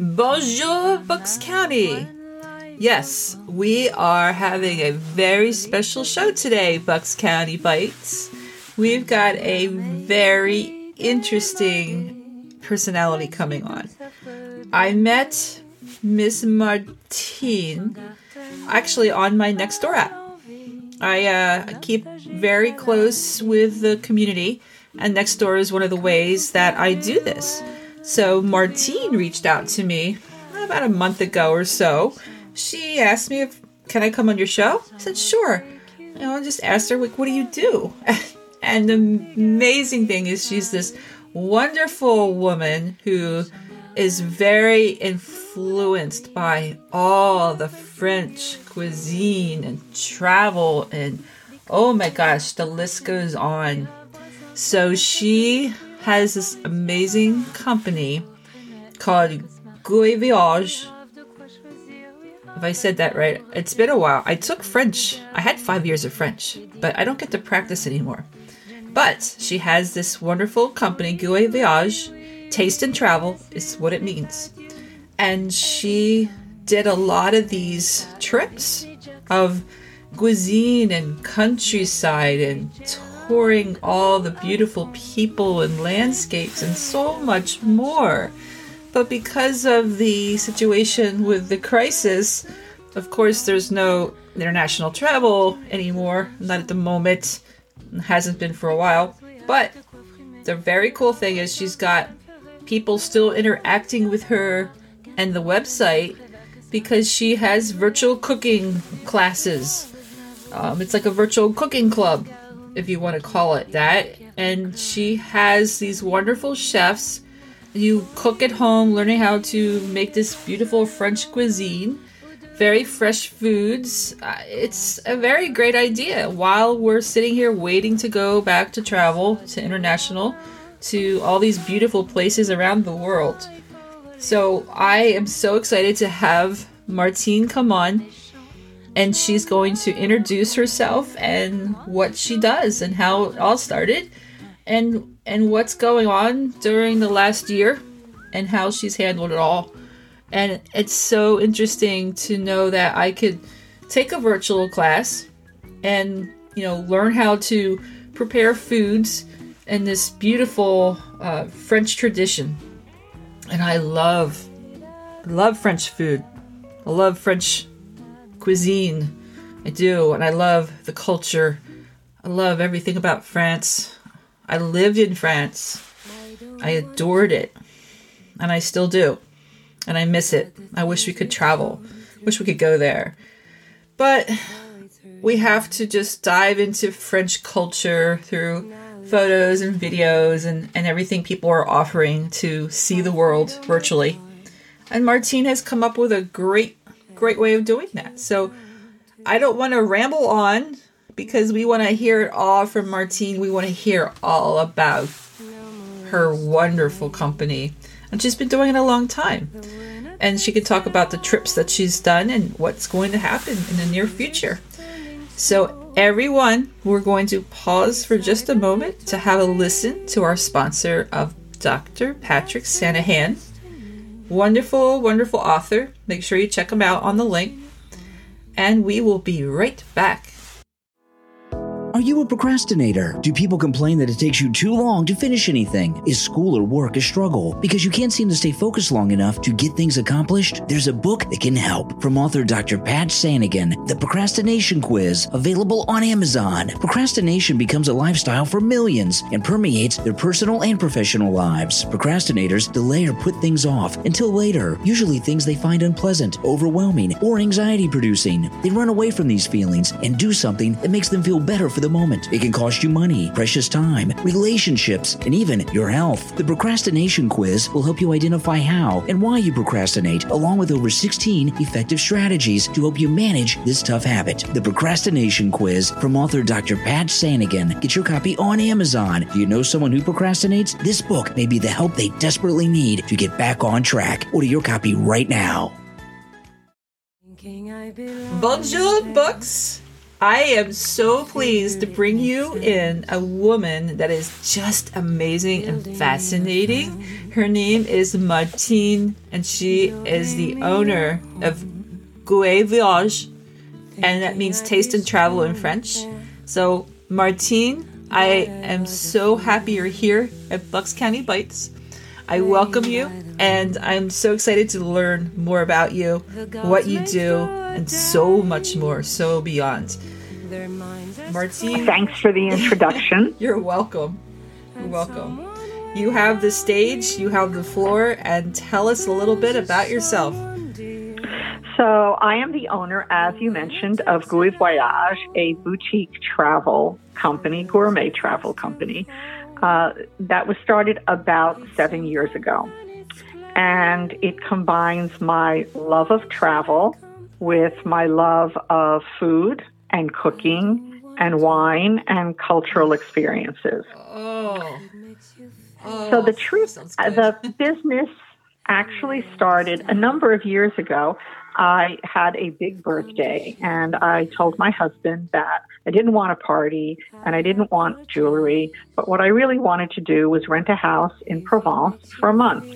Bonjour, Bucks County. Yes, we are having a very special show today, Bucks County Bytes. We've got a very interesting personality coming on. I met Miss Martine actually on my Nextdoor app. I uh, keep very close with the community, and Nextdoor is one of the ways that I do this. So Martine reached out to me about a month ago or so. She asked me if can I come on your show? I said sure. You know, I just asked her like, what do you do? and the amazing thing is she's this wonderful woman who is very influenced by all the French cuisine and travel and oh my gosh, the list goes on. So she has this amazing company called Goût et Voyage. If I said that right, it's been a while. I took French. I had five years of French, but I don't get to practice anymore. But she has this wonderful company, Goût et Voyage. Taste and travel is what it means. And she did a lot of these trips of cuisine and countryside and touring all the beautiful people and landscapes and so much more. But because of the situation with the crisis, of course, there's no international travel anymore. Not at the moment. hasn't been for a while. But the very cool thing is she's got people still interacting with her and the website because she has virtual cooking classes. Um, it's like a virtual cooking club if you want to call it that. And she has these wonderful chefs. You cook at home, learning how to make this beautiful French cuisine, very fresh foods. Uh, it's a very great idea while we're sitting here waiting to go back to travel to international to all these beautiful places around the world. So I am so excited to have Martine come on and she's going to introduce herself and what she does and how it all started and and what's going on during the last year and how she's handled it all. And it's so interesting to know that I could take a virtual class and you know learn how to prepare foods in this beautiful uh, French tradition. And I love love French food. I love French cuisine. I do, and I love the culture. I love everything about France. I lived in France. I adored it. And I still do. And I miss it. I wish we could travel. Wish we could go there. But we have to just dive into French culture through photos and videos and, and everything people are offering to see the world virtually. And Martine has come up with a great great way of doing that. So I don't want to ramble on because we want to hear it all from Martine. We want to hear all about her wonderful company. And she's been doing it a long time. And she can talk about the trips that she's done and what's going to happen in the near future. So, everyone, we're going to pause for just a moment to have a listen to our sponsor of Dr. Patrick Sanahan Wonderful, wonderful author. Make sure you check him out on the link. And we will be right back. Are you a procrastinator? Do people complain that it takes you too long to finish anything? Is school or work a struggle because you can't seem to stay focused long enough to get things accomplished? There's a book that can help from author Dr. Pat Sanigan, The Procrastination Quiz, available on Amazon. Procrastination becomes a lifestyle for millions and permeates their personal and professional lives. Procrastinators delay or put things off until later, usually things they find unpleasant, overwhelming, or anxiety producing. They run away from these feelings and do something that makes them feel better for the moment. It can cost you money, precious time, relationships, and even your health. The procrastination quiz will help you identify how and why you procrastinate, along with over 16 effective strategies to help you manage this tough habit. The procrastination quiz from author Dr. Pat Sanigan. Get your copy on Amazon. Do you know someone who procrastinates? This book may be the help they desperately need to get back on track. Order your copy right now. Bonjour, books. I am so pleased to bring you in a woman that is just amazing and fascinating. Her name is Martine, and she is the owner of Goût Voyage, and that means taste and travel in French. So, Martine, I am so happy you're here at Bucks County Bytes. I welcome you, and I'm so excited to learn more about you, what you do, and so much more, so beyond. Martine. Thanks for the introduction. You're welcome. You're welcome. You have the stage, you have the floor, and tell us a little bit about yourself. So, I am the owner, as you mentioned, of Goût Voyage, a boutique travel company, gourmet travel company, uh, that was started about seven years ago. And it combines my love of travel with my love of food and cooking and wine and cultural experiences. Oh. oh so the truth, the business actually started a number of years ago. I had a big birthday and I told my husband that I didn't want a party and I didn't want jewelry, but what I really wanted to do was rent a house in Provence for a month.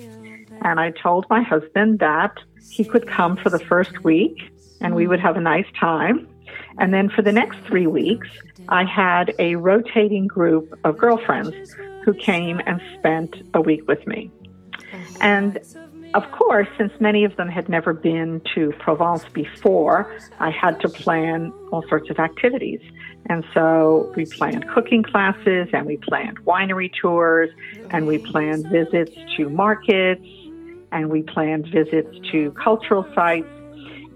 And I told my husband that he could come for the first week and we would have a nice time. And then for the next three weeks, I had a rotating group of girlfriends who came and spent a week with me. And of course, since many of them had never been to Provence before, I had to plan all sorts of activities. And so we planned cooking classes and we planned winery tours and we planned visits to markets and we planned visits to cultural sites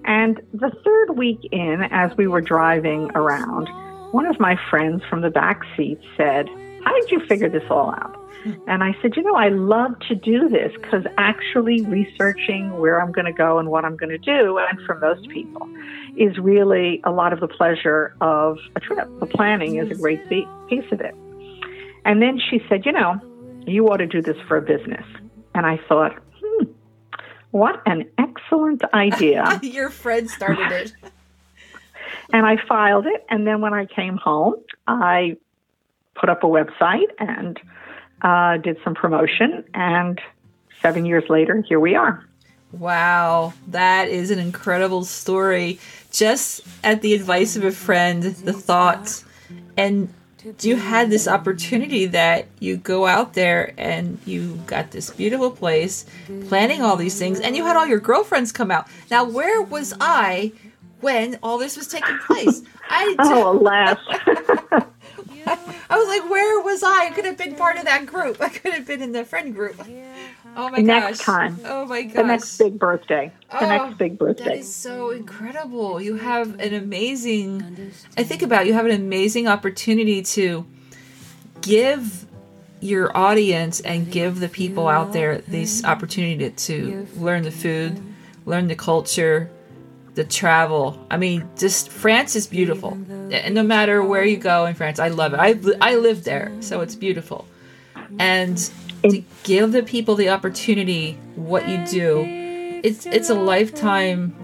and the third week in, as we were driving around, one of my friends from the back seat said, How did you figure this all out? And I said, You know, I love to do this because actually researching where I'm going to go and what I'm going to do, and for most people, is really a lot of the pleasure of a trip. The planning is a great piece of it. And then she said, You know, you ought to do this for a business. And I thought, hmm, what an excellent idea. Your friend started it. and I filed it. And then when I came home, I put up a website and uh, did some promotion. And seven years later, here we are. Wow, that is an incredible story. Just at the advice of a friend, the thoughts, and you had this opportunity that you go out there and you got this beautiful place, planning all these things, and you had all your girlfriends come out. Now, where was I when all this was taking place? I oh, alas. I was like, where was I? I could have been part of that group. I could have been in the friend group. Oh my next gosh. time. Oh my gosh. The next big birthday. The oh, next big birthday. That is so incredible. You have an amazing I think about it, you have an amazing opportunity to give your audience and give the people out there this opportunity to, to learn the food, learn the culture, the travel. I mean, just France is beautiful. And no matter where you go in France, I love it. I I live there, so it's beautiful. And to give the people the opportunity what you do it's it's a lifetime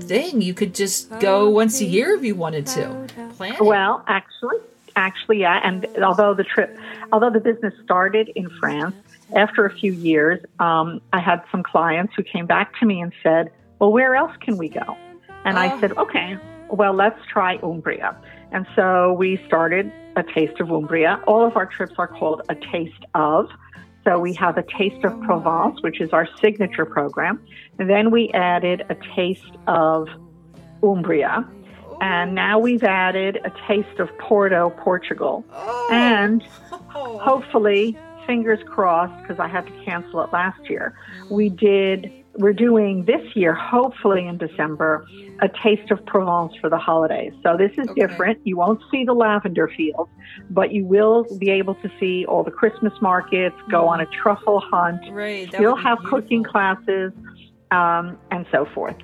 thing you could just go once a year if you wanted to plan well actually actually yeah and although the trip although the business started in france after a few years um, i had some clients who came back to me and said well where else can we go and oh. i said okay well let's try umbria and so we started a taste of umbria all of our trips are called a taste of so we have a taste of Provence, which is our signature program. And then we added a taste of Umbria. And now we've added a taste of Porto, Portugal. Oh. And hopefully, fingers crossed, because I had to cancel it last year, we did we're doing this year, hopefully in December, a taste of Provence for the holidays. So this is okay. different. You won't see the lavender fields, but you will be able to see all the Christmas markets, go on a truffle hunt, right, still have beautiful. cooking classes, um, and so forth.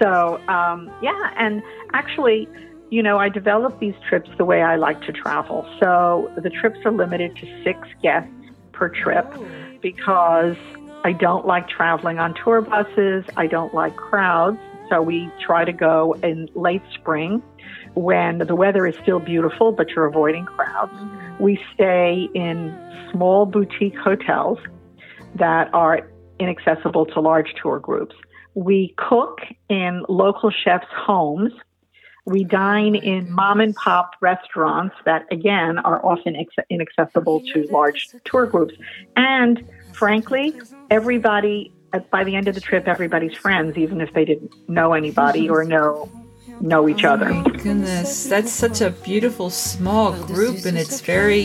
So, um, yeah, and actually, you know, I develop these trips the way I like to travel. So the trips are limited to six guests per trip oh. because I don't like traveling on tour buses. I don't like crowds. So we try to go in late spring when the weather is still beautiful, but you're avoiding crowds. Mm-hmm. We stay in small boutique hotels that are inaccessible to large tour groups. We cook in local chefs' homes. We dine in mom and pop restaurants that, again, are often inaccessible to large tour groups. And frankly, everybody, by the end of the trip, everybody's friends, even if they didn't know anybody or know know each other. Oh my goodness, that's such a beautiful small group, and it's very,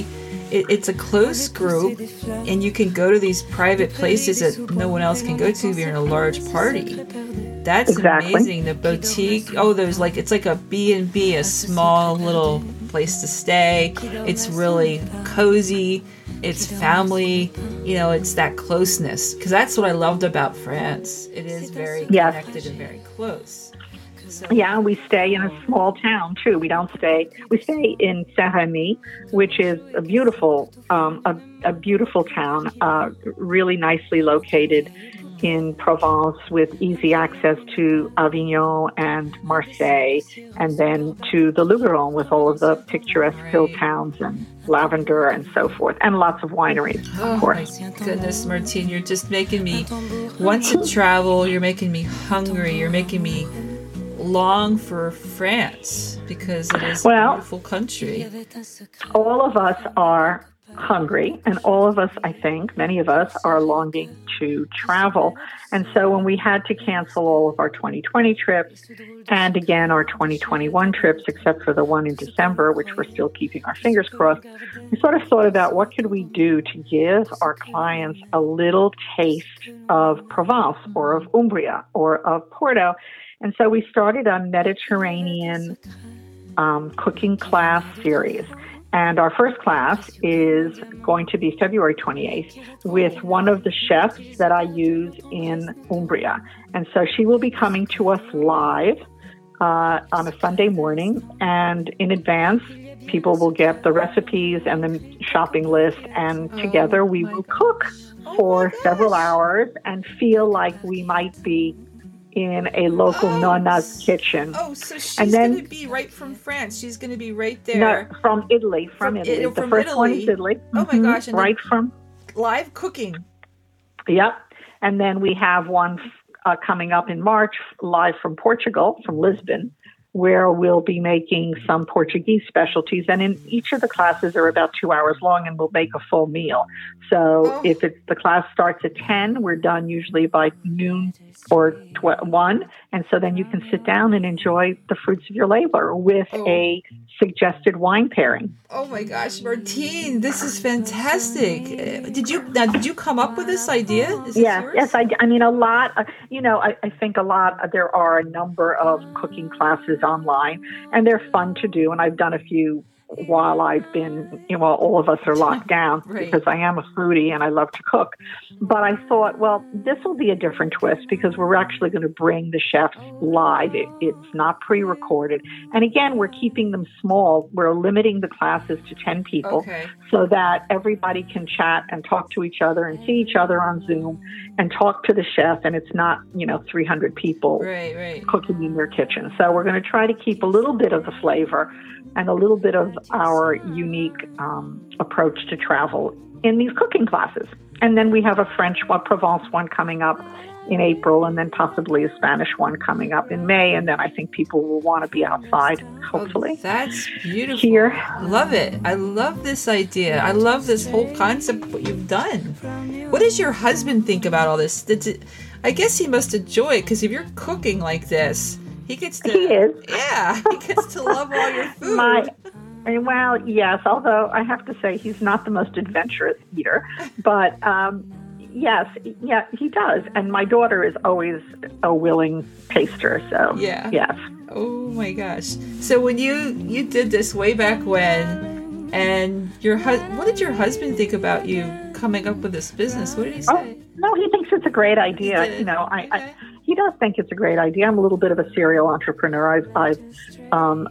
it, it's a close group, and you can go to these private places that no one else can go to if you're in a large party. That's Exactly. amazing. The boutique. Oh, there's like it's like a B and B, a small little place to stay. It's really cozy. It's family. You know, it's that closeness because that's what I loved about France. It is very Yes. connected and very close. So, Yeah, we stay in a small town too. We don't stay. We stay in Saint-Rémy, which is a beautiful, um, a, a beautiful town, uh, really nicely located in Provence, with easy access to Avignon and Marseille, and then to the Luberon with all of the picturesque hill towns and lavender and so forth, and lots of wineries, Oh of course. goodness, Martine, you're just making me want to travel. You're making me hungry. You're making me long for France because it is a beautiful country. all of us are hungry, and all of us, I think, many of us are longing to travel. And so when we had to cancel all of our 2020 trips and again our 2021 trips, except for the one in December, which we're still keeping our fingers crossed, we sort of thought about what could we do to give our clients a little taste of Provence or of Umbria or of Porto. And so we started a Mediterranean um, cooking class series. And our first class is going to be February 28th with one of the chefs that I use in Umbria. And so she will be coming to us live uh, on a Sunday morning. And in advance, people will get the recipes and the shopping list. And together we will cook for several hours and feel like we might be in a local Oh, nonna's kitchen. Oh, so she's And then- going to be right from France. She's going to be right No, there. from Italy, from, From Italy. It- the from first one is Italy? Italy. Oh my Mhm, gosh, and right from Live cooking. Yep. And then we have one uh, coming up in March, live from Portugal, from Lisbon, where we'll be making some Portuguese specialties. And in each of the classes are about two hours long, and we'll make a full meal. So Oh. if it's, the class starts at 10, we're done usually by noon or tw- 1. And so then you can sit down and enjoy the fruits of your labor with Oh. a suggested wine pairing. Oh my gosh, Martine, this is fantastic. Did you now? Did you come up with this idea? Is this Yes, yours? yes. I, I mean, a lot. You know, I, I think a lot. There are a number of cooking classes online, and they're fun to do. And I've done a few while I've been, you know, while all of us are locked down Right. because I am a foodie and I love to cook. But I thought, well, this will be a different twist because we're actually going to bring the chefs live. It, it's not pre-recorded, and again, we're keeping them small. We're limiting the classes to ten people Okay. so that everybody can chat and talk to each other and see each other on Zoom and talk to the chef. And it's not, you know, 300 people Right. Right. cooking in their kitchen. So we're going to try to keep a little bit of the flavor and a little bit of our unique um, approach to travel in these cooking classes. And then we have a French one, Provence one coming up in April, and then possibly a Spanish one coming up in May. And then I think people will want to be outside, hopefully. Oh, that's beautiful. Here. Love it. I love this idea. I love this whole concept. What you've done. What does your husband think about all this? I guess he must enjoy it because if you're cooking like this, he gets to. He is. Yeah, he gets to love all your food. My, well, yes, although I have to say he's not the most adventurous eater, but um, yes, yeah, he does. And my daughter is always a willing taster, so Yeah. yes. Oh my gosh! So when you you did this way back when, and your hus- what did your husband think about you coming up with this business? What did he say? Oh, no, he thinks it's a great idea. You know, I, Okay. I he does think it's a great idea. I'm a little bit of a serial entrepreneur. I've I've um,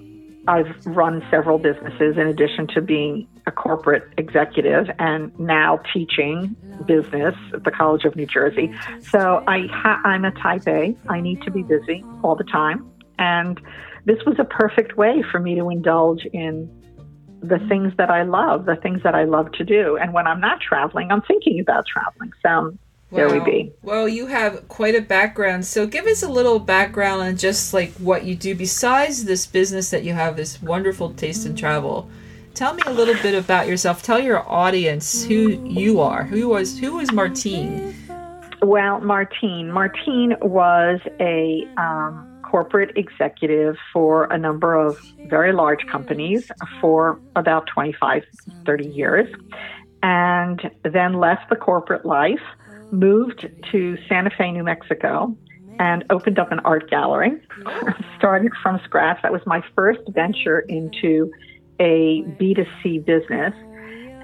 I've run several businesses in addition to being a corporate executive and now teaching business at the College of New Jersey. So I ha- I'm a type A. I need to be busy all the time, and this was a perfect way for me to indulge in the things that I love, the things that I love to do. And when I'm not traveling, I'm thinking about traveling. So there we be. Well, you have quite a background. So give us a little background on just like what you do besides this business that you have, this wonderful taste in travel. Tell me a little bit about yourself. Tell your audience who you are. Who was who was Martine? Well, Martine. Martine was a um, corporate executive for a number of very large companies for about 25, 30 years, and then left the corporate life, moved to Santa Fe, New Mexico, and opened up an art gallery. Started from scratch. That was my first venture into a B2C business.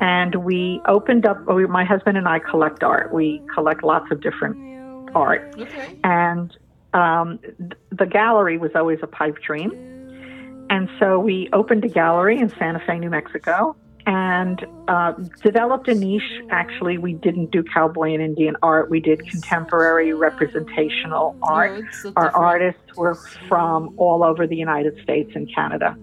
And we opened up, my husband and I collect art. We collect lots of different art. Okay. And um, the gallery was always a pipe dream. And so we opened a gallery in Santa Fe, New Mexico, and uh, developed a niche. Actually, we didn't do cowboy and Indian art, we did contemporary representational art. Our artists were from all over the United States and Canada.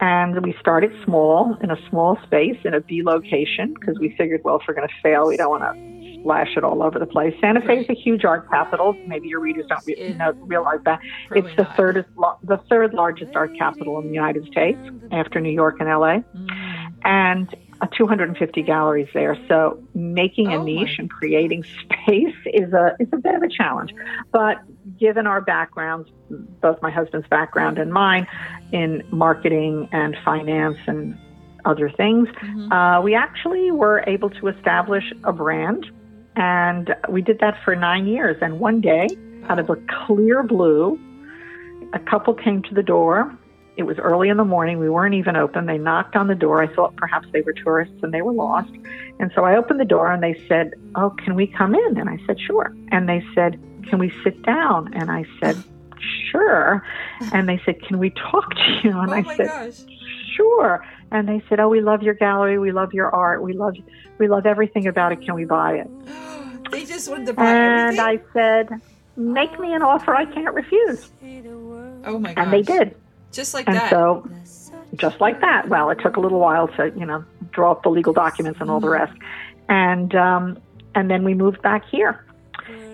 And we started small in a small space in a B location because we figured, well, if we're going to fail, we don't want to splash it all over the place. Santa Fe is a huge art capital. Maybe your readers don't re- you know, realize that. It's the not. third the third largest art capital in the United States after New York and LA. Mm. And 250 galleries there. So making a oh niche and creating space is a is a bit of a challenge. But given our backgrounds, both my husband's background and mine, in marketing and finance and other things, mm-hmm. uh, we actually were able to establish a brand, and we did that for nine years. And one day, out of a clear blue, a couple came to the door it was early in the morning. We weren't even open. They knocked on the door. I thought perhaps they were tourists and they were lost. And so I opened the door and they said, Oh, can we come in? And I said, Sure. And they said, Can we sit down? And I said, Sure. And they said, Can we talk to you? And oh I said, gosh. Sure. And they said, Oh, we love your gallery. We love your art. We love we love everything about it. Can we buy it? they just wanted to buy it. and everything? I said, Make me an offer I can't refuse. Oh my gosh. And they did. Just like and that. so, just like that. Well, it took a little while to, you know, draw up the legal documents and all the rest. And, um, and then we moved back here.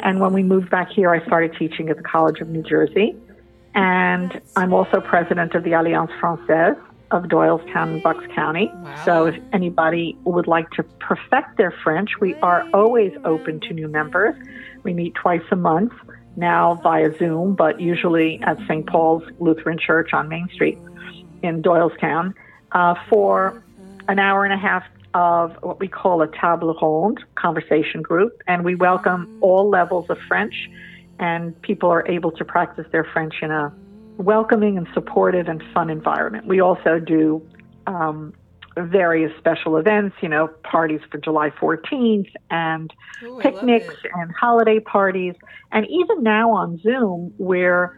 And when we moved back here, I started teaching at the College of New Jersey. And I'm also president of the Alliance Francaise of Doylestown and Bucks County. Wow. So if anybody would like to perfect their French, we are always open to new members. We meet twice a month now via Zoom, but usually at St. Paul's Lutheran Church on Main Street in Doylestown uh, for an hour and a half of what we call a table ronde conversation group, and we welcome all levels of French, and people are able to practice their French in a welcoming and supportive and fun environment. We also do um, various special events, you know, parties for July 14th and Ooh, picnics and holiday parties. And even now on Zoom, where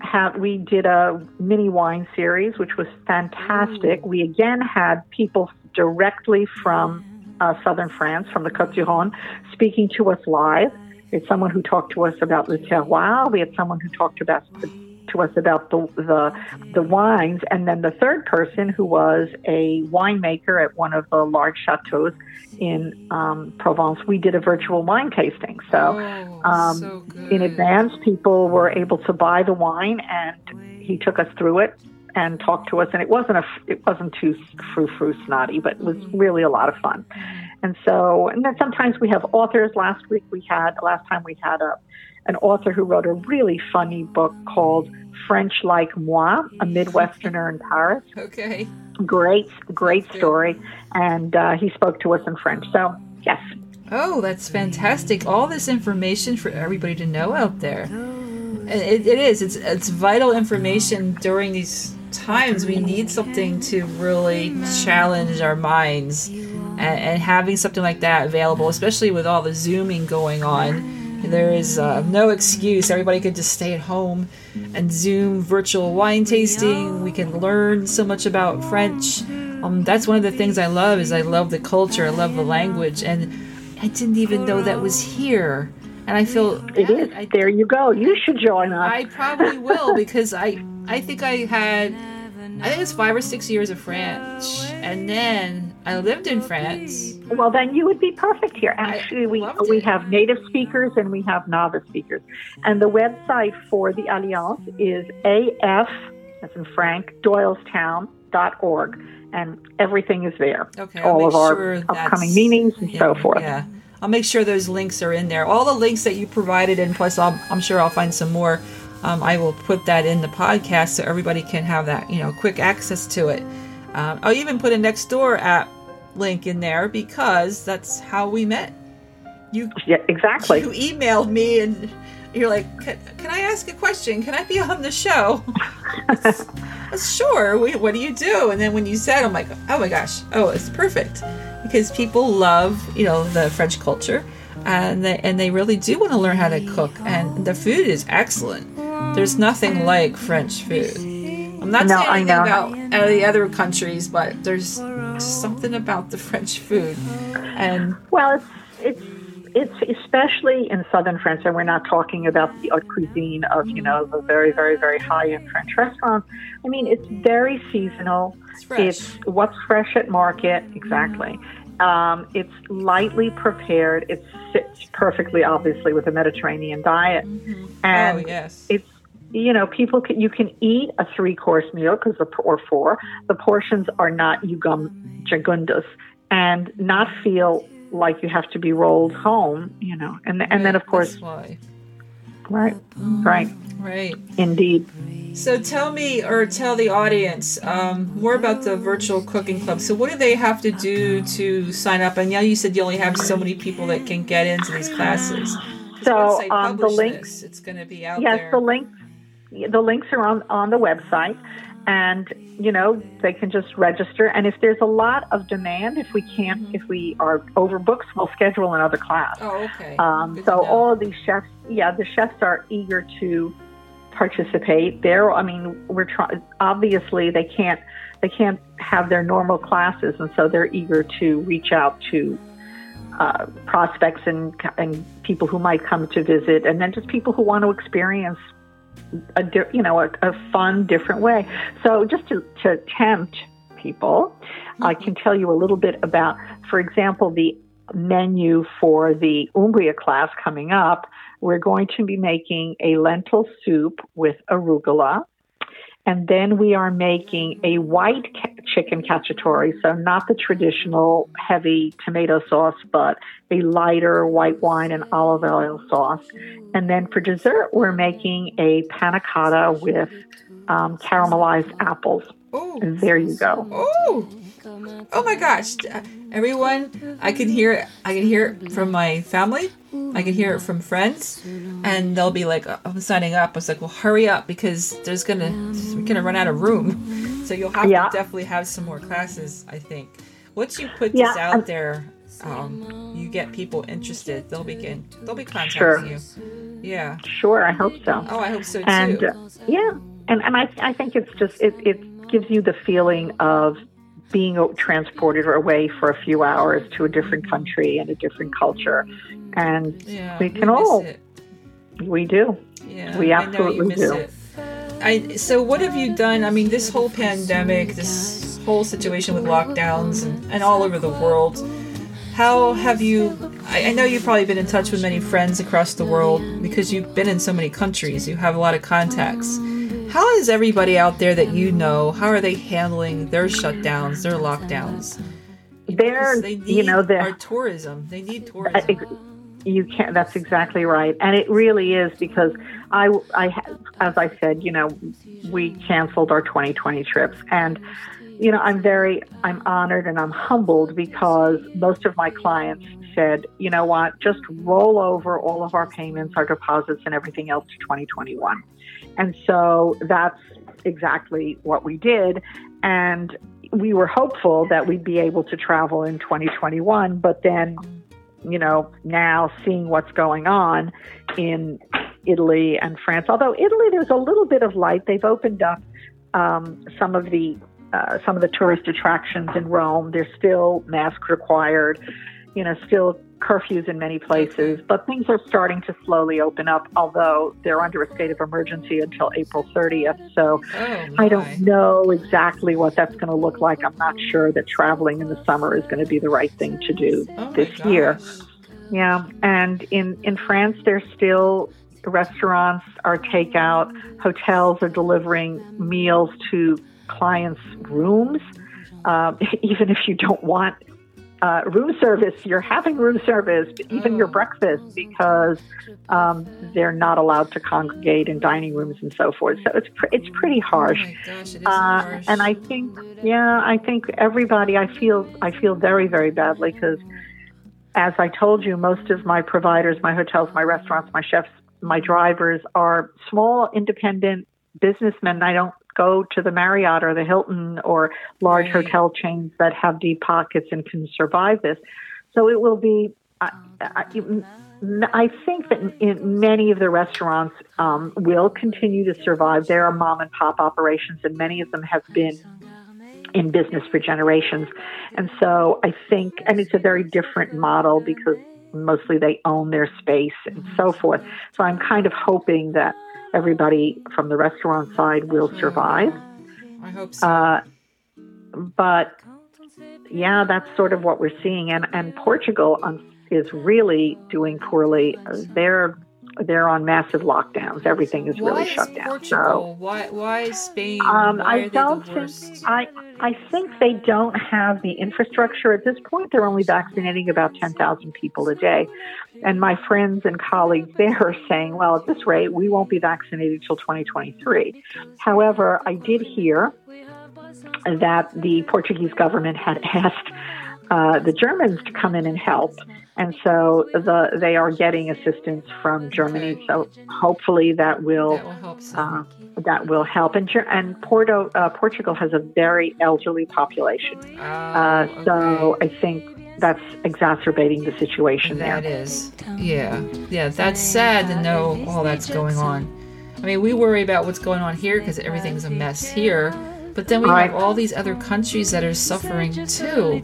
have we did a mini wine series, which was fantastic. Ooh. We again had people directly from uh, southern France, from the Côtes du Rhône, speaking to us live. We had someone who talked to us about le terroir. We had someone who talked about the to us about the, the the wines, and then the third person who was a winemaker at one of the large chateaus in um, Provence. We did a virtual wine tasting, so, oh, um, so in advance, people were able to buy the wine, and he took us through it and talked to us. And it wasn't a it wasn't too frou frou snotty, but it was really a lot of fun. And so, and then sometimes we have authors. Last week we had last time we had a an author who wrote a really funny book called French Like Moi, a Midwesterner in Paris. Okay. Great, great story. And uh, he spoke to us in French. So, yes. Oh, that's fantastic. All this information for everybody to know out there. It, it is. It's, it's vital information during these times. We need something to really challenge our minds. And, and having something like that available, especially with all the Zooming going on there is uh, no excuse. Everybody could just stay at home and Zoom virtual wine tasting. We can learn so much about French. Um, that's one of the things I love is I love the culture. I love the language, and I didn't even know that was here. And I feel it is. I, there you go. You should join us. I probably will because I I think I had, I think it's five or six years of French, and then I lived in France. Well, then you would be perfect here. Actually, we we it. have native speakers and we have novice speakers, and the website for the Alliance is af, as in Frank Doylestown.org, and everything is there. Okay, all make of our sure upcoming meetings and so Yeah, forth. Yeah. I'll make sure those links are in there. All the links that you provided, and plus, I'll, I'm sure I'll find some more. Um, I will put that in the podcast so everybody can have that, you know, quick access to it. Um, I'll even put a next door app link in there because that's how we met. You Yeah, exactly. you emailed me and you're like, can, can I ask a question? Can I be on the show? Sure. We, what do you do? And then when you said, I'm like, oh my gosh, oh, it's perfect because people love, you know, the French culture, and they and they really do want to learn how to cook, and the food is excellent. There's nothing like French food. I'm not No, saying anything about uh, the other countries, but there's something about the French food, and Well, it's it's it's especially in southern France, and we're not talking about the haute cuisine of you know the very very very high end French restaurants. I mean, it's very seasonal. it's. It's what's fresh at market, exactly. Um, it's lightly prepared. It sits perfectly, obviously, with a Mediterranean diet, and oh yes. it's you know people can you can eat a three course meal because the, or four the portions are not yugum jagundas and not feel like you have to be rolled home you know and and then of course right right Right. indeed So tell me, or tell the audience, um, more about the virtual cooking club. So what do they have to do to sign up? And now you said you only have so many people that can get into these classes. So, um, the links, this, it's going to be out yes there. Yes, the links the links are on on the website and you know they can just register and if there's a lot of demand if we can't if we are overbooked we'll schedule another class oh, okay. Um, so all of these chefs, yeah, the chefs are eager to participate. They're, I mean, we're trying. Obviously, they can't they can't have their normal classes, and so they're eager to reach out to uh, prospects and and people who might come to visit, and then just people who want to experience a di- you know a, a fun different way. So just to to tempt people, I mm-hmm. can tell you a little bit about, for example, the menu for the Umbria class coming up, we're going to be making a lentil soup with arugula. And then we are making a white ca- chicken cacciatore, so not the traditional heavy tomato sauce, but a lighter white wine and olive oil sauce. And then for dessert, we're making a panna cotta with um, caramelized apples. oh, And there you go. oh, oh my gosh! Everyone, I can hear it. I can hear it from my family. I can hear it from friends, and they'll be like, "I'm signing up." I was like, "Well, hurry up because there's gonna we're gonna run out of room." So you'll have Yeah. to definitely have some more classes. I think once you put Yeah, this out um, there, um, you get people interested. They'll begin. They'll be contacting Sure. you. Yeah. Sure, I hope so. Oh, I hope so too. and uh, yeah and and I, I think it's just it, it gives you the feeling of being transported away for a few hours to a different country and a different culture and yeah, we we can miss all- it. we do Yeah, We I know you absolutely do. it. I so what have you done? I mean, this whole pandemic, this whole situation with lockdowns and, and all over the world. How have you? I, I know you've probably been in touch with many friends across the world because you've been in so many countries. You have a lot of contacts. How is everybody out there that you know? How are they handling their shutdowns, their lockdowns? They're, they need you know, our tourism. They need tourism. you can't that's exactly right and it really is because i i as i said you know we canceled our 2020 trips and you know i'm very i'm honored and i'm humbled because most of my clients said you know what just roll over all of our payments our deposits and everything else to 2021 and so that's exactly what we did and we were hopeful that we'd be able to travel in 2021 but then you know, now seeing what's going on in Italy and France. Although Italy, there's a little bit of light. They've opened up um, some of the uh, some of the tourist attractions in Rome. They're still mask required. You know, still curfews in many places, but things are starting to slowly open up, although they're under a state of emergency until April 30th. So Oh, I don't know exactly what that's going to look like. I'm not sure that traveling in the summer is going to be the right thing to do Oh, this year. Yeah, and in in France, there's still restaurants are takeout, hotels are delivering meals to clients' rooms. Um, even if you don't want uh, room service, you're having room service, even your breakfast, because um, they're not allowed to congregate in dining rooms and so forth. So it's pr- it's pretty harsh. Oh gosh, it Uh, harsh. and I think, yeah, I think everybody. I feel, I feel very, very badly because, as I told you, most of my providers, my hotels, my restaurants, my chefs, my drivers are small, independent businessmen. I don't go to the Marriott or the Hilton or large Right. hotel chains that have deep pockets and can survive this. So it will be. I, I, I think that in many of the restaurants um, will continue to survive. There are mom and pop operations, and many of them have been in business for generations. And so I think, and it's a very different model because mostly they own their space and so forth. So I'm kind of hoping that everybody from the restaurant side will survive. I hope so. Uh, but yeah, that's sort of what we're seeing. And, and Portugal um, is really doing poorly. They're they're on massive lockdowns. Everything is why really is shut down. So Why why is Spain? um, why I don't think? I I think they don't have the infrastructure at this point. They're only vaccinating about ten thousand people a day, and my friends and colleagues there are saying, "Well, at this rate, we won't be vaccinated till 2023." However, I did hear that the Portuguese government had asked uh, the Germans to come in and help. And so the, they are getting assistance from Germany. So hopefully that will That will help uh, that will help. And, and Porto, uh, Portugal has a very elderly population. Oh, Uh, so okay. I think that's exacerbating the situation That That is, Yeah. Yeah, that's sad to know all that's going on. I mean, we worry about what's going on here because everything's a mess here. But then we Right. have all these other countries that are suffering too.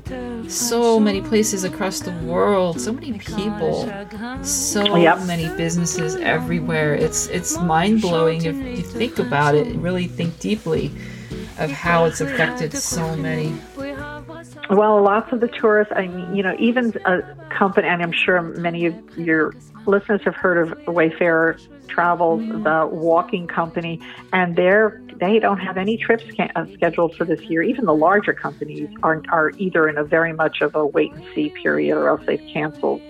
So many places across the world, so many people, so Yep. many businesses everywhere. It's it's mind blowing if you think about it, really think deeply of how it's affected so many. Well, lots of the tourists, I mean, you know, even a company, and I'm sure many of your listeners have heard of Wayfarer Travels, the walking company, and they're they don't have any trips uh, scheduled for this year. Even the larger companies are are either in a very much of a wait and see period, or else they've canceled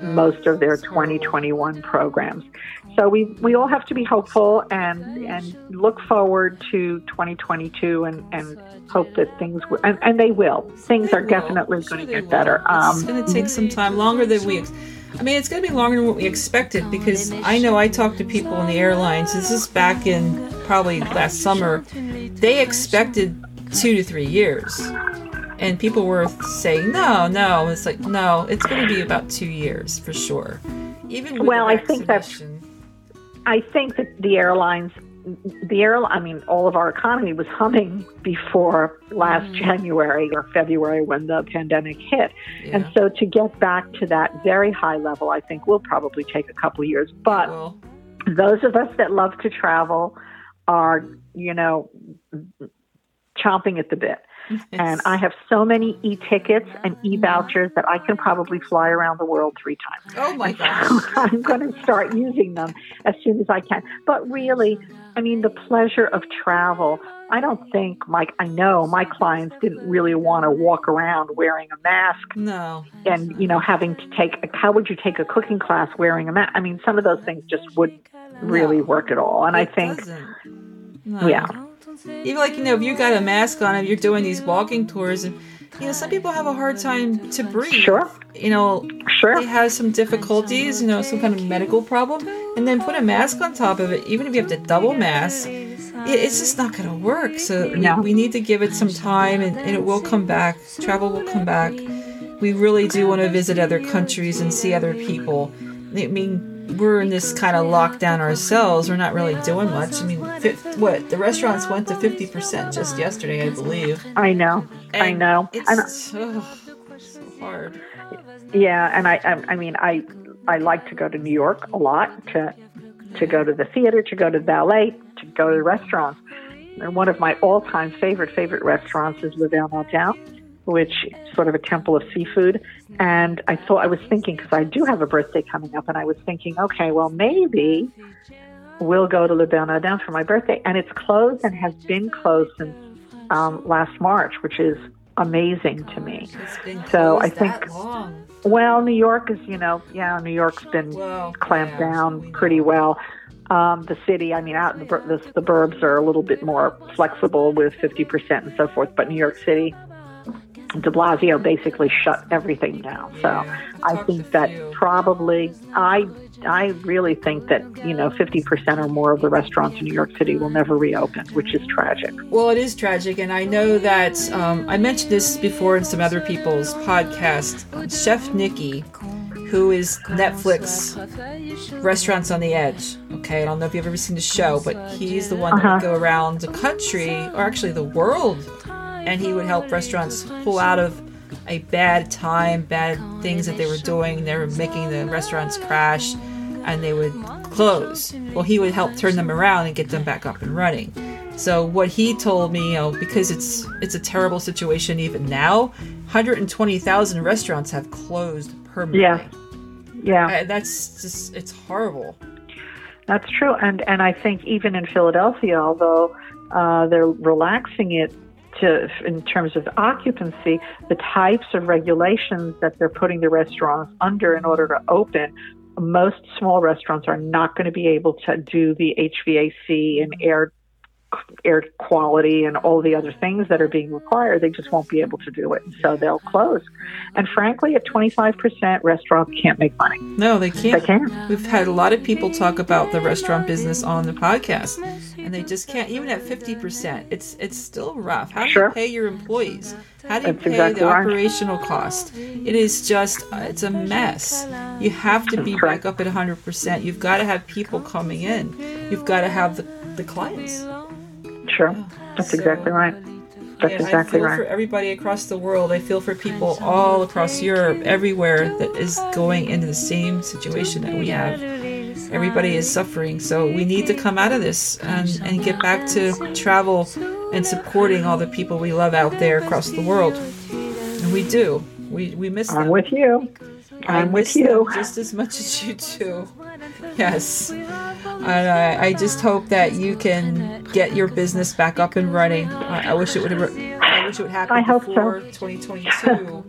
most of their 2021 programs. So we we all have to be hopeful and and look forward to 2022 and and hope that things will, and, and they will. Things are definitely going to get better. it's Um, going to take some time, longer than we. I mean, it's going to be longer than what we expected because I know I talked to people in the airlines. This is back in probably last summer. They expected two to three years, and people were saying no, no. It's like no, it's going to be about two years for sure. Even with Well, I think that's- I think that the airlines, the air, I mean, all of our economy was humming before last Mm. January or February when the pandemic hit. And so to get back to that very high level, I think will probably take a couple of years. But well, those of us that love to travel are, you know, chomping at the bit. And I have so many e tickets and e vouchers that I can probably fly around the world three times. oh my gosh. I'm going to start using them as soon as I can. But really, I mean, the pleasure of travel. I don't think, Mike, I know my clients didn't really want to walk around wearing a mask No, and, you know, having to take, a, how would you take a cooking class wearing a mask? I mean, some of those things just wouldn't really No. work at all. And I think. No. yeah. Even like you know, if you got a mask on, if you're doing these walking tours, and you know, some people have a hard time to breathe. Sure. You know, Sure. they have some difficulties. You know, some kind of medical problem, and then put a mask on top of it. Even if you have to double mask, it's just not going to work. So No. we, we need to give it some time, and, and it will come back. Travel will come back. We really do want to visit other countries and see other people. I mean, we're in this kind of lockdown ourselves. We're not really doing much. I mean, what the restaurants went to fifty percent just yesterday, I believe. I know. I know. It's And so hard. Yeah, and I, I, I mean, I, I like to go to New York a lot to, to go to the theater, to go to ballet, to go to restaurants. And one of my all-time favorite favorite restaurants is Le Bernardin, which is sort of a temple of seafood. And I thought I was thinking because I do have a birthday coming up, and I was thinking, okay, well maybe we'll go to Le Bernardin for my birthday, and it's closed and has been closed since um, last March, which is amazing to me. So I think- Well, New York is, you know, yeah, New York's been Well, clamped yeah, down pretty well. Um, the city, I mean, out in the, the, the burbs are a little bit more flexible with 50% and so forth, but New York City, de Blasio basically shut everything down. So I think that probably, I, I really think that, you know, 50% or more of the restaurants in New York City will never reopen, which is tragic. Well, it is tragic, and I know that um, I mentioned this before in some other people's podcast. Chef Nikki, who is Netflix Restaurants on the Edge. Okay, I don't know if you've ever seen the show, but he's the one that would Uh-huh. go around the country, or actually the world, and he would help restaurants pull out of a bad time, bad things that they were doing. They were making the restaurants crash, and they would close. Well, he would help turn them around and get them back up and running. So what he told me, you know, because it's it's a terrible situation even now, 120,000 restaurants have closed permanently. Yeah. Yeah. Uh, that's just it's horrible. That's true, and and I think even in Philadelphia, although uh, they're relaxing it to in terms of occupancy, the types of regulations that they're putting the restaurants under in order to open, most small restaurants are not going to be able to do the HVAC and air air quality and all the other things that are being required. They just won't be able to do it, so they'll close. And frankly, at 25%, restaurants can't make money. No, they can't. They can't. We've had a lot of people talk about the restaurant business on the podcast, and they just can't. Even at 50%, it's it's still rough. How do Sure. you pay your employees? How do you That's pay exactly the right. operational cost? It is just it's a mess. You have to be correct. back up at 100%. You've got to have people coming in. You've got to have the the clients. Sure, that's So- exactly right. That's exactly I feel right. for everybody across the world. I feel for people all across Europe, everywhere that is going into the same situation that we have. Everybody is suffering, so we need to come out of this and, and get back to travel and supporting all the people we love out there across the world. And we do. We, we miss them. I'm with you. I'm with you. just as much as you do. Yes. And I, I just hope that you can get your business back up and running. I, I wish it would have. I wish it would happen I hope so. 2022.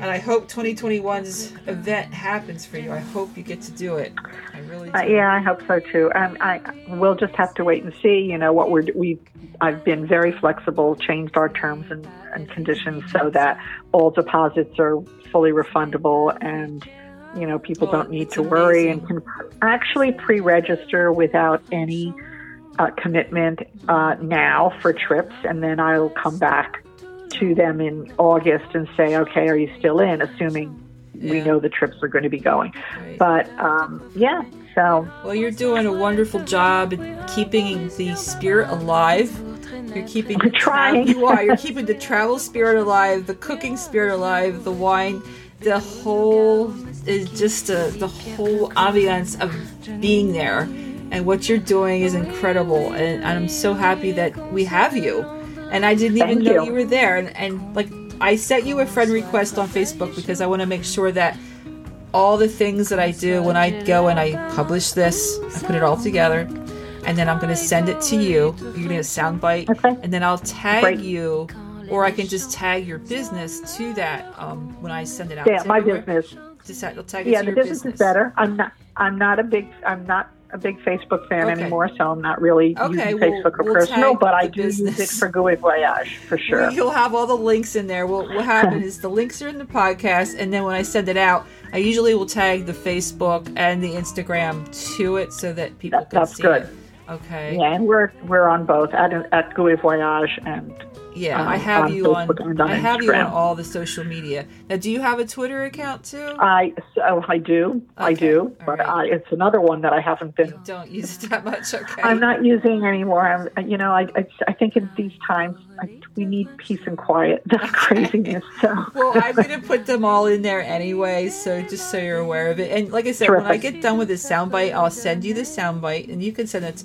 and I hope 2021's event happens for you. I hope you get to do it. I really do. Uh, yeah, I hope so too. Um, I we'll just have to wait and see. You know what we're we. I've been very flexible, changed our terms and, and conditions so that all deposits are fully refundable, and you know people Oh, don't need to worry amazing. and can actually pre-register without any uh, commitment uh, now for trips, and then I'll come back to them in August and say, okay, are you still in? Assuming we know the trips are going to be going. Right. But um, yeah, so Well, you're doing a wonderful job keeping the spirit alive. You're keeping trying. you are. You're keeping the travel spirit alive, the cooking spirit alive, the wine, the whole is just a, the whole ambiance of being there. And what you're doing is incredible, and, and I'm so happy that we have you. And I didn't even Thank know you. you were there. And, and like I sent you a friend request on Facebook because I want to make sure that all the things that I do when I go and I publish this, I put it all together, and then I'm going to send it to you. You're going to soundbite, Okay. and then I'll tag Great. you, or I can just tag your business to that um, when I send it out. yeah, to my everywhere. business. Just tag it Yeah, to the business, business is better. I'm not. I'm not a big. I'm not a big Facebook fan Okay. anymore, so I'm not really Okay, using well, Facebook or we'll personal. But I do use it for Goût et Voyage for sure. You'll have all the links in there. Well, what happen is the links are in the podcast, and then when I send it out, I usually will tag the Facebook and the Instagram to it so that people That- can that's see good. it. Okay. Yeah, and we're we're on both at at Goût et Voyage and Yeah, um, I have on you on. Facebook on I have you on all the social media. Now, do you have a Twitter account too? I so I do, I do, all but right. I, it's another one that I haven't been. Don't use it that much. Okay. I'm not using anymore. I'm, you know, I, I, I think in these times I, we need peace and quiet. This craziness. So well, I'm gonna put them all in there anyway, so just so you're aware of it. And like I said, when I get done with this soundbite, I'll send you the soundbite, and you can send it to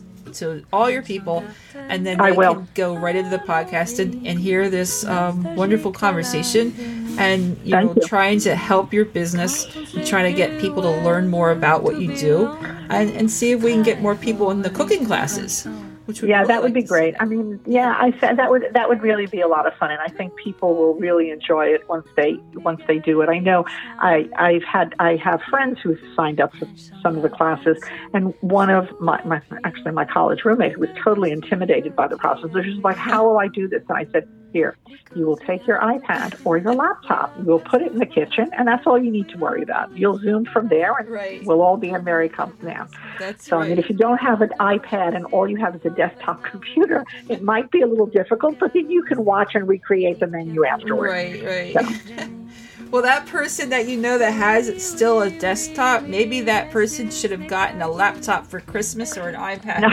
all your people, and then I will. can go right into the podcast and, and hear this um, wonderful conversation. And you Thank know, you. trying to help your business, and trying to get people to learn more about what you do, and, and see if we can get more people in the cooking classes. Which would yeah, really that would like be see. great. I mean, yeah, I said that would that would really be a lot of fun, and I think people will really enjoy it once they once they do it. I know I I've had I have friends who signed up for some of the classes, and one of my, my actually my college roommate who was totally intimidated by the process. She was like, "How will I do this?" And I said, "Here, you will take your iPad or your laptop, you will put it in the kitchen, and that's all you need to worry about. You'll zoom from there, and Right. we'll all be in Mary Comes Down." That's So, right. I mean, if you don't have an iPad and all you have is a desktop computer, it might be a little difficult, but then you can watch and recreate the menu afterwards. Right, right. well, that person that you know that has still a desktop, maybe that person should have gotten a laptop for Christmas or an iPad.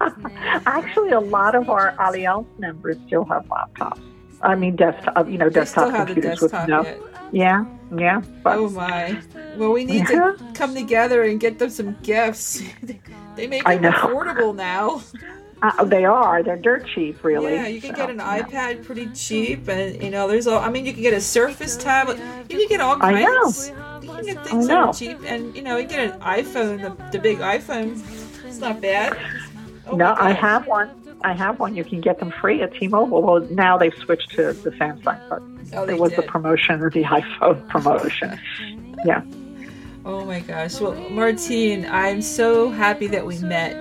Actually, a lot of our Allianz members still have laptops. I mean, desktop, uh, you know, they desktop computers desktop with no. yet. Yeah, yeah. But Oh my. Well, we need Yeah. to come together and get them some gifts. they make them affordable now. Uh, they are. They're dirt cheap, really. Yeah, you can So, get an yeah. iPad pretty cheap, and you know, there's all. I mean, you can get a Surface tablet. You can get all kinds. I know. kinds. You can get things I that are cheap, and you know, you get an iPhone, the, the big iPhone. It's not bad. Oh No, I have one. I have one. You can get them free at T-Mobile. Well, now they've switched to the Samsung, but Oh, they it was the promotion of the iPhone promotion. Yeah. Oh my gosh. Well, Martine, I'm so happy that we met.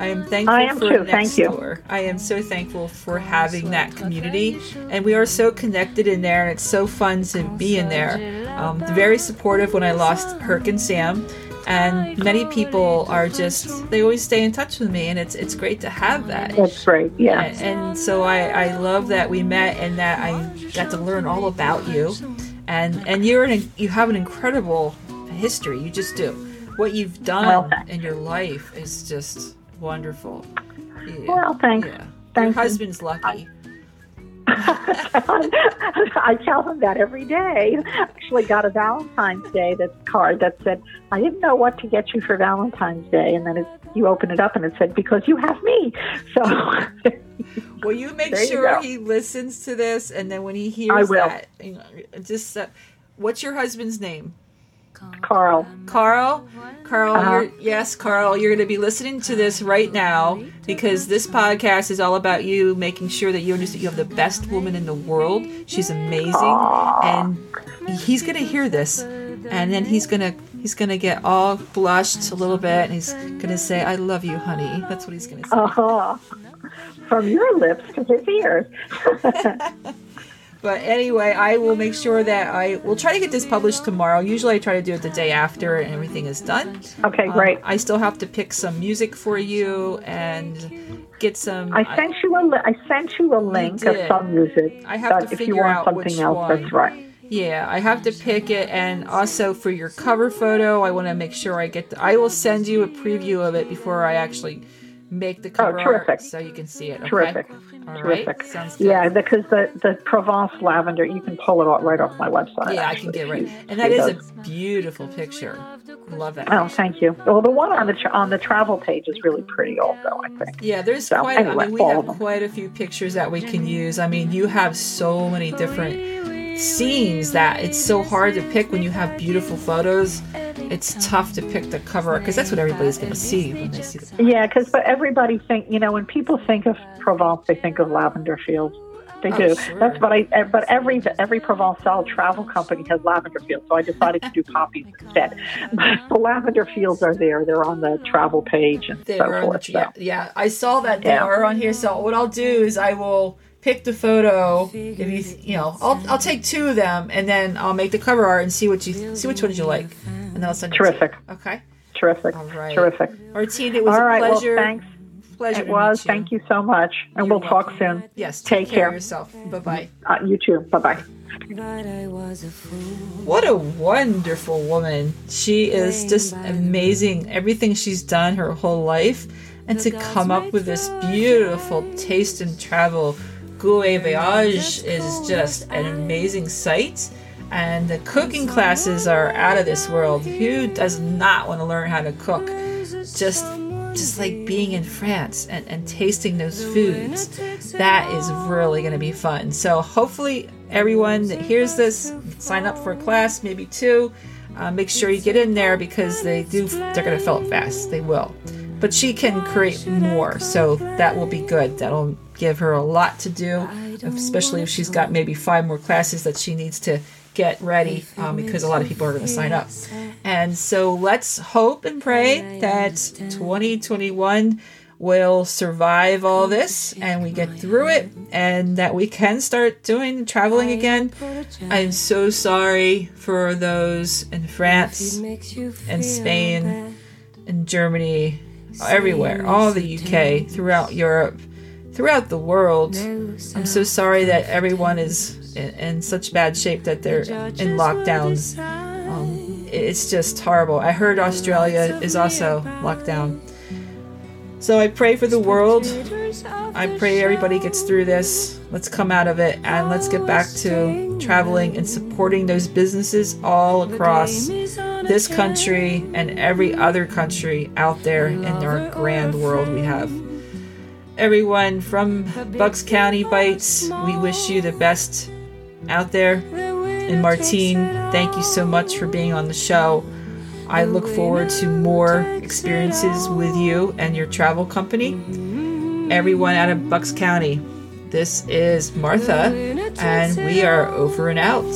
I am thankful I am for too. Next Thank you. Door. I am so thankful for having that community, and we are so connected in there, and it's so fun to be in there. Um, very supportive when I lost Herc and Sam, and many people are just they always stay in touch with me, and it's it's great to have that. That's great. Yeah. And, and so I, I love that we met and that I got to learn all about you. And and you're an, you have an incredible history. You just do. What you've done Well, in your life is just wonderful. Yeah. Well, thanks. Yeah. Thank you. Your husband's lucky. I tell him that every day. Actually, got a Valentine's Day that card that said, "I didn't know what to get you for Valentine's Day," and then it, you open it up and it said, "Because you have me." So, Will you make There you sure go. he listens to this and then when he hears I will. that, you know, just uh, what's your husband's name? Carl, Carl, Carl, Uh-huh. you're, yes, Carl, you're going to be listening to this right now because this podcast is all about you making sure that you understand you have the best woman in the world. She's amazing, and he's going to hear this, and then he's going to he's going to get all blushed a little bit, and he's going to say, "I love you, honey." That's what he's going to say. uh from your lips to his ears. But anyway, I will make sure that I will try to get this published tomorrow. Usually, I try to do it the day after and everything is done. okay, Um, great. I still have to pick some music for you and get some. I sent you a li- I sent you a link of some music. I have to you figure want out something which else, one. that's right. yeah, I have to pick it, and also for your cover photo, I want to make sure I get. The, I will send you a preview of it before I actually make the oh, cover Oh, terrific. so you can see it. Okay? Terrific. All right. Terrific. Sounds good. Yeah, because the, the Provence lavender, you can pull it all, right off my website. Yeah, I can get right, and that is those. a beautiful picture. Love that. Oh, thank you. Well, the one on the tra- on the travel page is really pretty, also. I think. Yeah, there's So, quite. anyway, I mean, we have quite a few pictures that we can use. I mean, you have so many different scenes that it's so hard to pick when you have beautiful photos. It's tough to pick the cover because that's what everybody's going to see when they see the. Yeah, because but everybody think you know when people think of Provence, they think of lavender fields. They Oh, do. sure. That's what I. eh, But every every Provençal travel company has lavender fields, so I decided to do poppies instead. But the lavender fields are there. They're on the travel page and They so are on the forth. So. yeah, yeah, I saw that they Yeah. are on here. So what I'll do is I will pick the photo. If you you know, I'll I'll take two of them and then I'll make the cover art and see what you see which ones you like, and then I'll send it you. Terrific. Okay. Terrific. All right. Terrific. Martine, it was All a right. pleasure. Well, thanks. pleasure. It was. To meet Thank you so much. And You're we'll talk soon. Yes. Take care. of yourself. Bye bye. Uh, you too. Bye bye. What a wonderful woman. She is just amazing. Everything she's done her whole life. And to come up with this beautiful taste and travel Goût Voyage is just an amazing sight. And the cooking classes are out of this world. Who does not want to learn how to cook? Just just like being in France and, and tasting those foods. That is really going to be fun. So hopefully everyone that hears this sign up for a class, maybe two. Uh, make sure you get in there because they do. They're going to fill it fast. They will. But she can create more, so that will be good. That'll give her a lot to do, especially if she's got maybe five more classes that she needs to get ready um, because a lot of people are going to sign up. And so let's hope and pray that 2021 will survive all this and we get through it and that we can start doing traveling again. I'm so sorry for those in France and Spain and Germany, everywhere, all the UK, throughout Europe, throughout the world. I'm so sorry that everyone is in, in such bad shape that they're in lockdowns. Um, it's just horrible. I heard Australia is also locked down. So I pray for the world. I pray everybody gets through this. Let's come out of it and let's get back to traveling and supporting those businesses all across this country and every other country out there in our grand world we have. Everyone from Bucks County Bytes, we wish you the best out there. And Martine, thank you so much for being on the show. I look forward to more experiences with you and your travel company. Everyone out of Bucks County, this is Martha, and we are over and out.